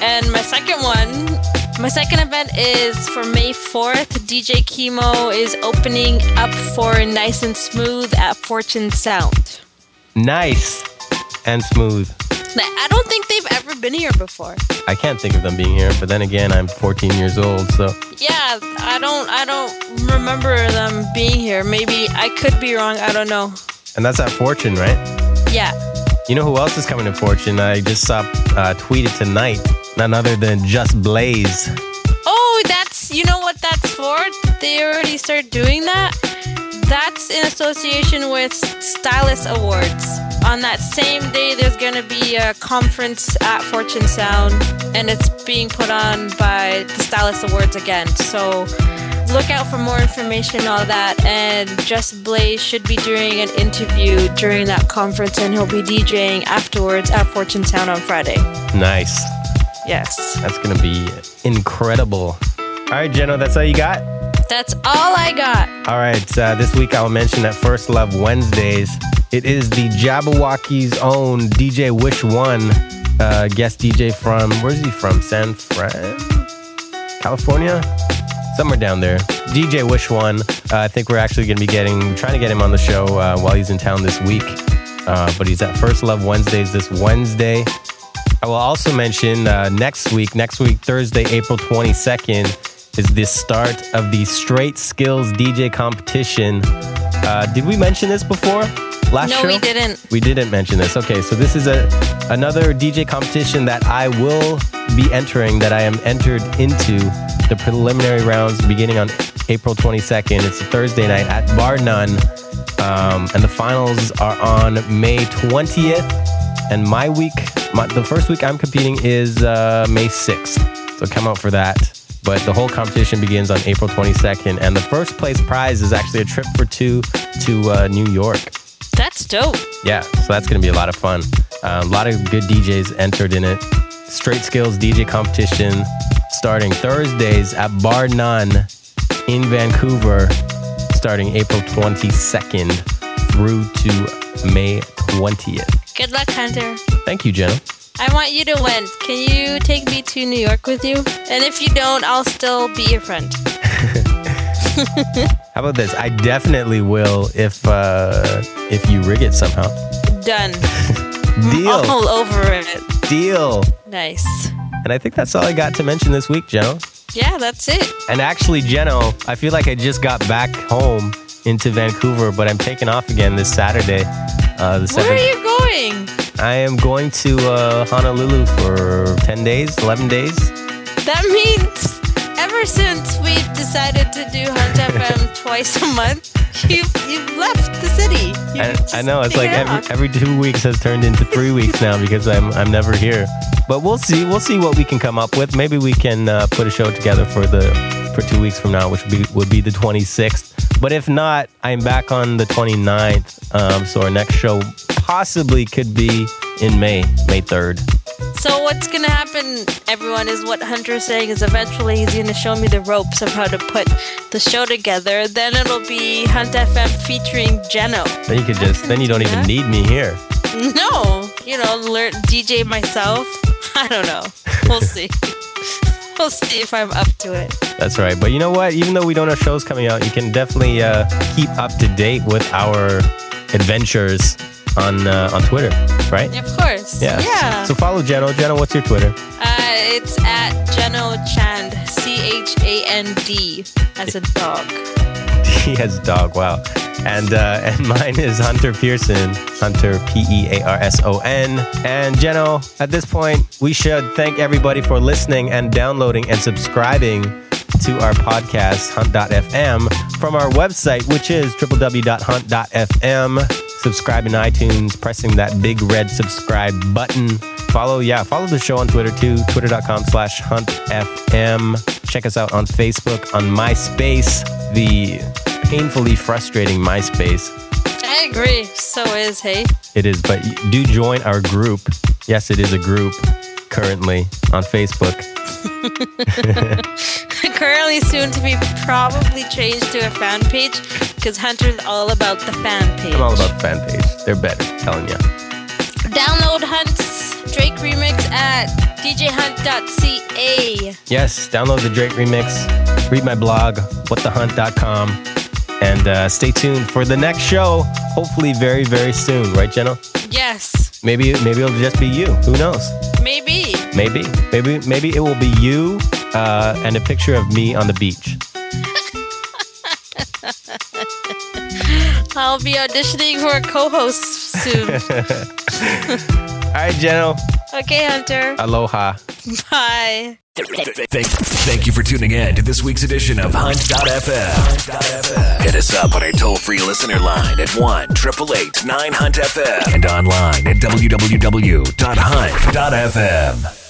[SPEAKER 5] and my second one my second event is for May 4th. DJ Chemo is opening up for Nice and Smooth at Fortune Sound.
[SPEAKER 6] Nice and smooth.
[SPEAKER 5] Like, I don't think they've ever been here before.
[SPEAKER 6] I can't think of them being here, but then again, I'm 14 years old, so
[SPEAKER 5] Yeah, I don't I don't remember them being here. Maybe I could be wrong. I don't know.
[SPEAKER 6] and that's at Fortune, right?
[SPEAKER 5] Yeah.
[SPEAKER 6] You know who else is coming to Fortune? I just saw uh, tweeted tonight, none other than Just Blaze.
[SPEAKER 5] Oh, that's you know what that's for? They already started doing that. That's in association with Stylus Awards. On that same day, there's gonna be a conference at Fortune Sound, and it's being put on by the Stylus Awards again. So look out for more information on that. And Just Blaze should be doing an interview during that conference, and he'll be DJing afterwards at Fortune Sound on Friday.
[SPEAKER 6] Nice.
[SPEAKER 5] Yes.
[SPEAKER 6] That's gonna be incredible. All right, Jenno, that's all you got.
[SPEAKER 5] That's all I got.
[SPEAKER 6] All right, uh, this week I'll mention that First Love Wednesdays. It is the Jabbawockeez own DJ Wish One, uh, guest DJ from where's he from? San Fran, California, somewhere down there. DJ Wish One. Uh, I think we're actually going to be getting trying to get him on the show uh, while he's in town this week. Uh, but he's at First Love Wednesdays this Wednesday. I will also mention uh, next week, next week, Thursday, April 22nd, is the start of the Straight Skills DJ competition. Uh, did we mention this before? Last
[SPEAKER 5] No,
[SPEAKER 6] show?
[SPEAKER 5] we didn't.
[SPEAKER 6] We didn't mention this. Okay, so this is a another DJ competition that I will be entering. That I am entered into the preliminary rounds beginning on April 22nd. It's a Thursday night at Bar None, um, and the finals are on May 20th. And my week, my, the first week I'm competing is uh, May 6th. So come out for that. But the whole competition begins on April 22nd, and the first place prize is actually a trip for two to uh, New York.
[SPEAKER 5] That's dope.
[SPEAKER 6] Yeah, so that's going to be a lot of fun. Uh, a lot of good DJs entered in it. Straight Skills DJ competition starting Thursdays at Bar None in Vancouver, starting April 22nd through to May 20th.
[SPEAKER 5] Good luck, Hunter.
[SPEAKER 6] Thank you, Jenna.
[SPEAKER 5] I want you to win. Can you take me to New York with you? And if you don't, I'll still be your friend.
[SPEAKER 6] How about this? I definitely will if uh, if you rig it somehow.
[SPEAKER 5] Done.
[SPEAKER 6] Deal.
[SPEAKER 5] All over it.
[SPEAKER 6] Deal.
[SPEAKER 5] Nice.
[SPEAKER 6] And I think that's all I got to mention this week, Jenna.
[SPEAKER 5] Yeah, that's it.
[SPEAKER 6] And actually, Jeno, I feel like I just got back home into Vancouver, but I'm taking off again this Saturday. Uh, the
[SPEAKER 5] Where are you going?
[SPEAKER 6] I am going to uh, Honolulu for 10 days, 11 days.
[SPEAKER 5] That means ever since we've decided to do Hunt FM twice a month, you've, you've left the city.
[SPEAKER 6] I, I know it's like every, every two weeks has turned into three weeks now because I'm I'm never here. But we'll see. We'll see what we can come up with. Maybe we can uh, put a show together for the for two weeks from now, which would be would be the 26th. But if not, I'm back on the 29th. Um, so our next show possibly could be in May, May 3rd.
[SPEAKER 5] So what's gonna happen, everyone, is what Hunter's saying is eventually he's gonna show me the ropes of how to put the show together. Then it'll be Hunt FM featuring Jeno.
[SPEAKER 6] Then you could just then you don't even need me here.
[SPEAKER 5] No, you know, learn DJ myself. I don't know. We'll see. we'll see if I'm up to it.
[SPEAKER 6] That's right. But you know what? Even though we don't have shows coming out, you can definitely uh, keep up to date with our adventures on uh, on Twitter, right?
[SPEAKER 5] Of course.
[SPEAKER 6] Yeah.
[SPEAKER 5] Yeah.
[SPEAKER 6] So follow Jeno. Jeno, what's your Twitter?
[SPEAKER 5] Uh, it's at Jeno Chand, C H A N D, as a dog.
[SPEAKER 6] he has a dog. Wow. And uh, and mine is Hunter Pearson. Hunter P E A R S O N. And Jeno, at this point, we should thank everybody for listening and downloading and subscribing to our podcast, Hunt.fm, from our website, which is www.hunt.fm. Subscribe in iTunes, pressing that big red subscribe button. Follow, yeah, follow the show on Twitter too, twitter.com slash huntfm. Check us out on Facebook, on MySpace, the painfully frustrating MySpace.
[SPEAKER 5] I agree. So is hey.
[SPEAKER 6] It is, but do join our group. Yes, it is a group currently on Facebook.
[SPEAKER 5] Currently soon to be probably changed to a fan page because Hunter's all about the fan page.
[SPEAKER 6] I'm all about the fan page. They're better, telling you.
[SPEAKER 5] Download Hunt's Drake remix at djhunt.ca.
[SPEAKER 6] Yes, download the Drake remix, read my blog, whatthehunt.com, and uh, stay tuned for the next show. Hopefully, very, very soon, right, Jenna?
[SPEAKER 5] Yes,
[SPEAKER 6] Maybe, maybe it'll just be you. Who knows?
[SPEAKER 5] maybe.
[SPEAKER 6] Maybe, maybe, maybe it will be you uh, and a picture of me on the beach.
[SPEAKER 5] I'll be auditioning for a co-host soon.
[SPEAKER 6] All right, Jenna.
[SPEAKER 5] okay, Hunter.
[SPEAKER 6] Aloha.
[SPEAKER 5] Bye.
[SPEAKER 1] Thank, you for tuning in to this week's edition of Hunt.fm. Hit us up on our toll free listener line at 1 888 9 Hunt FM and online at www.hunt.fm.